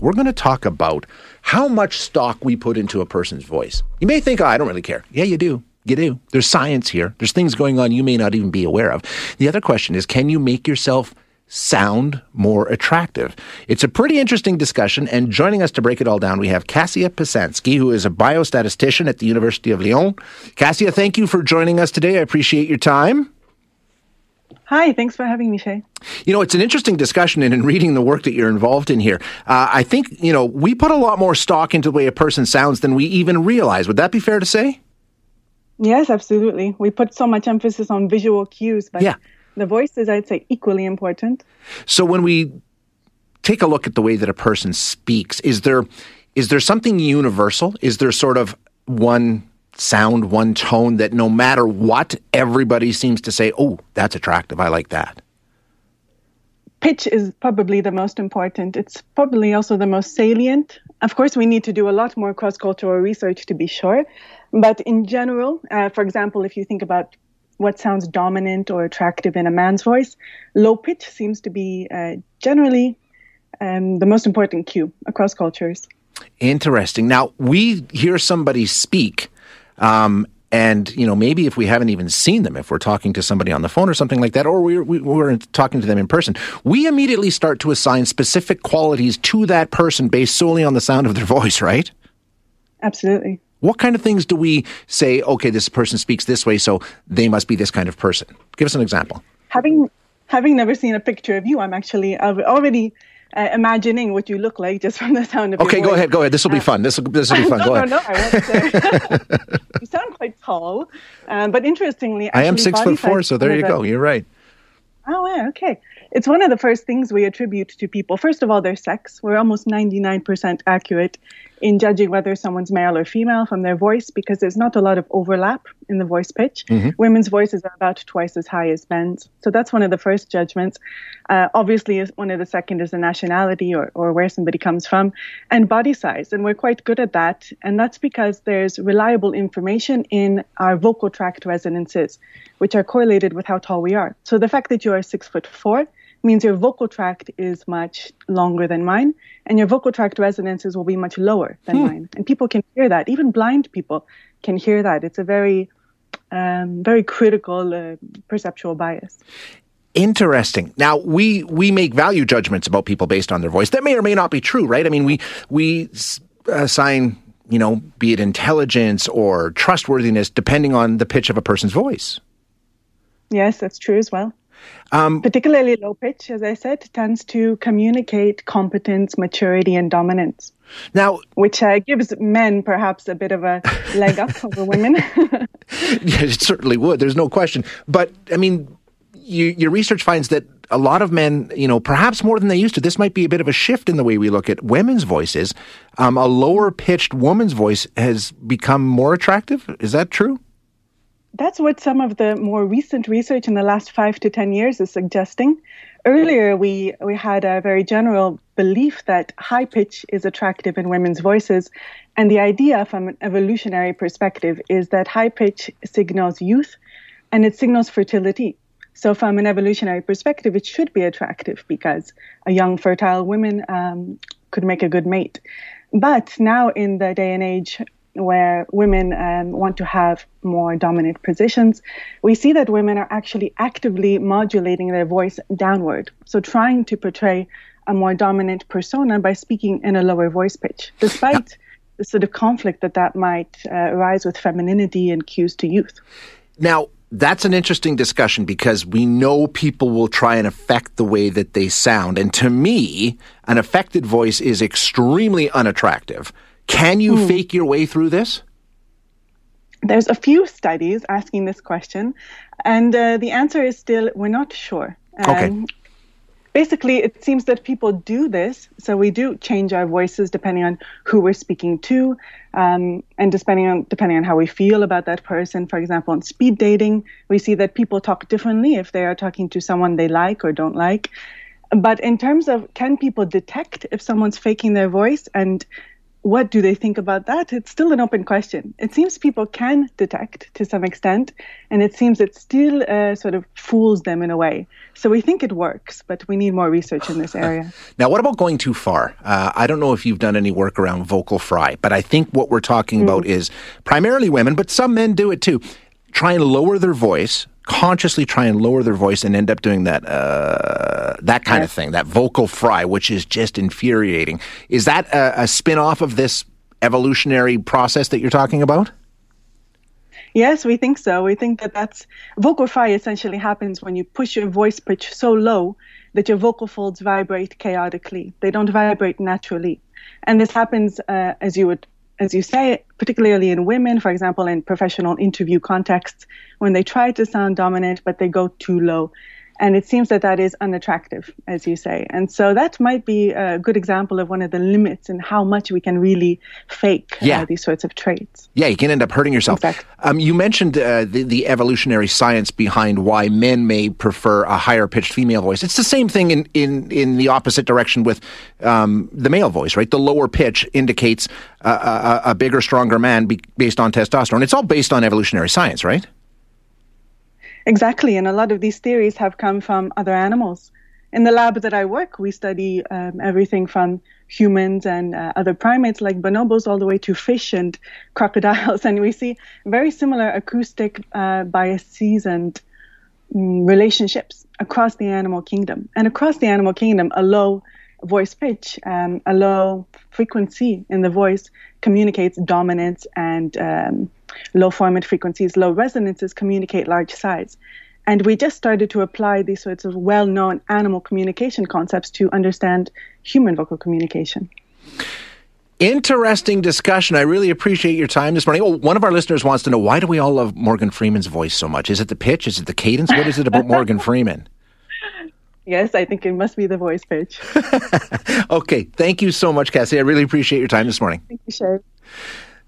we're going to talk about how much stock we put into a person's voice. You may think, oh, I don't really care. Yeah, you do. You do. There's science here. There's things going on you may not even be aware of. The other question is can you make yourself sound more attractive? It's a pretty interesting discussion. And joining us to break it all down, we have Kasia Pisanski, who is a bioacoustician at the University of Lyon. Kasia, thank you for joining us today. I appreciate your time. Hi, thanks for having me, Shay. You know, it's an interesting discussion, and in reading the work that you're involved in here, uh, I think, you know, we put a lot more stock into the way a person sounds than we even realize. Would that be fair to say? Yes, absolutely. We put so much emphasis on visual cues, but yeah. the voice is, I'd say, equally important. So when we take a look at the way that a person speaks, is there is there something universal? Is there sort of one sound, one tone that no matter what, everybody seems to say, oh, that's attractive. I like that. Pitch is probably the most important. It's probably also the most salient. Of course, we need to do a lot more cross cultural research to be sure. But in general, uh, for example, if you think about what sounds dominant or attractive in a man's voice, low pitch seems to be uh, generally um, the most important cue across cultures. Interesting. Now, we hear somebody speak um, and you know maybe if we haven't even seen them if we're talking to somebody on the phone or something like that or we're, we, are talking to them in person we immediately start to assign specific qualities to that person based solely on the sound of their voice right? Absolutely. What kind of things do we say okay this person speaks this way so they must be this kind of person? Give us an example. Having having never seen a picture of you i'm actually already uh, imagining what you look like just from the sound of okay, go ahead, go ahead. This will be uh, fun. This will this will be fun. no, go no, ahead. No, no, I you sound quite tall, um, but interestingly, actually, I am six foot four, so there you go. You're right. Oh, yeah, okay. It's one of the first things we attribute to people. First of all, their sex. We're almost 99% accurate in judging whether someone's male or female from their voice because there's not a lot of overlap in the voice pitch. Mm-hmm. Women's voices are about twice as high as men's. So that's one of the first judgments. Uh, obviously, one of the second is the nationality or, or where somebody comes from and body size. And we're quite good at that. And that's because there's reliable information in our vocal tract resonances, which are correlated with how tall we are. So the fact that you are six foot four means your vocal tract is much longer than mine, and your vocal tract resonances will be much lower than hmm. mine. And people can hear that. Even blind people can hear that. It's a very, um, very critical uh, perceptual bias. Interesting. Now we we make value judgments about people based on their voice. That may or may not be true, right? I mean, we we assign you know, be it intelligence or trustworthiness, depending on the pitch of a person's voice. Yes, that's true as well. Um, Particularly low pitch, as I said, tends to communicate competence, maturity, and dominance. Now, which uh, gives men perhaps a bit of a leg up over women. yeah, it certainly would. There's no question. But I mean, you, your research finds that a lot of men, you know, perhaps more than they used to, this might be a bit of a shift in the way we look at women's voices. Um, a lower pitched woman's voice has become more attractive. Is that true? That's what some of the more recent research in the last five to 10 years is suggesting. Earlier, we, we had a very general belief that high pitch is attractive in women's voices. And the idea from an evolutionary perspective is that high pitch signals youth and it signals fertility. So, from an evolutionary perspective, it should be attractive because a young, fertile woman um, could make a good mate. But now, in the day and age where women um, want to have more dominant positions, we see that women are actually actively modulating their voice downward. So, trying to portray a more dominant persona by speaking in a lower voice pitch, despite the sort of conflict that that might uh, arise with femininity and cues to youth. Now, that's an interesting discussion because we know people will try and affect the way that they sound. And to me, an affected voice is extremely unattractive. Can you mm. fake your way through this? There's a few studies asking this question, and uh, the answer is still we're not sure. Um, okay. Basically, it seems that people do this. So we do change our voices depending on who we're speaking to, um, and depending on depending on how we feel about that person. For example, on speed dating, we see that people talk differently if they are talking to someone they like or don't like. But in terms of can people detect if someone's faking their voice and what do they think about that? It's still an open question. It seems people can detect to some extent, and it seems it still uh, sort of fools them in a way. So we think it works, but we need more research in this area. now, what about going too far? Uh, I don't know if you've done any work around vocal fry, but I think what we're talking mm. about is primarily women, but some men do it too. Try and lower their voice consciously try and lower their voice and end up doing that uh, that kind of thing, that vocal fry, which is just infuriating. Is that a, a spin off of this evolutionary process that you're talking about? Yes, we think so. We think that that's vocal fry essentially happens when you push your voice pitch so low that your vocal folds vibrate chaotically. They don't vibrate naturally. And this happens, uh, as you would as you say, particularly in women, for example, in professional interview contexts, when they try to sound dominant but they go too low. And it seems that that is unattractive, as you say. And so that might be a good example of one of the limits in how much we can really fake uh, yeah. uh, these sorts of traits. Yeah, you can end up hurting yourself. Exactly. Um, you mentioned uh, the, the, evolutionary science behind why men may prefer a higher pitched female voice. It's the same thing in, in, in the opposite direction with um, the male voice, right? The lower pitch indicates a, a, a bigger, stronger man be, based on testosterone. It's all based on evolutionary science, right? Exactly, and a lot of these theories have come from other animals. In the lab that I work, we study um, everything from humans and uh, other primates like bonobos all the way to fish and crocodiles, and we see very similar acoustic uh, biases and um, relationships across the animal kingdom. And across the animal kingdom, a low voice pitch, um, a low frequency in the voice communicates dominance and um, low formant frequencies, low resonances communicate large size. And we just started to apply these sorts of well known animal communication concepts to understand human vocal communication. Interesting discussion. I really appreciate your time this morning. Oh, one of our listeners wants to know why do we all love Morgan Freeman's voice so much? Is it the pitch? Is it the cadence? What is it about Morgan Freeman? Yes, I think it must be the voice pitch. okay. Thank you so much, Cassie. I really appreciate your time this morning. Thank you, Shay.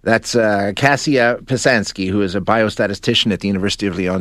That's uh, Kasia Pisanski, who is a bioacoustician at the University of Lyon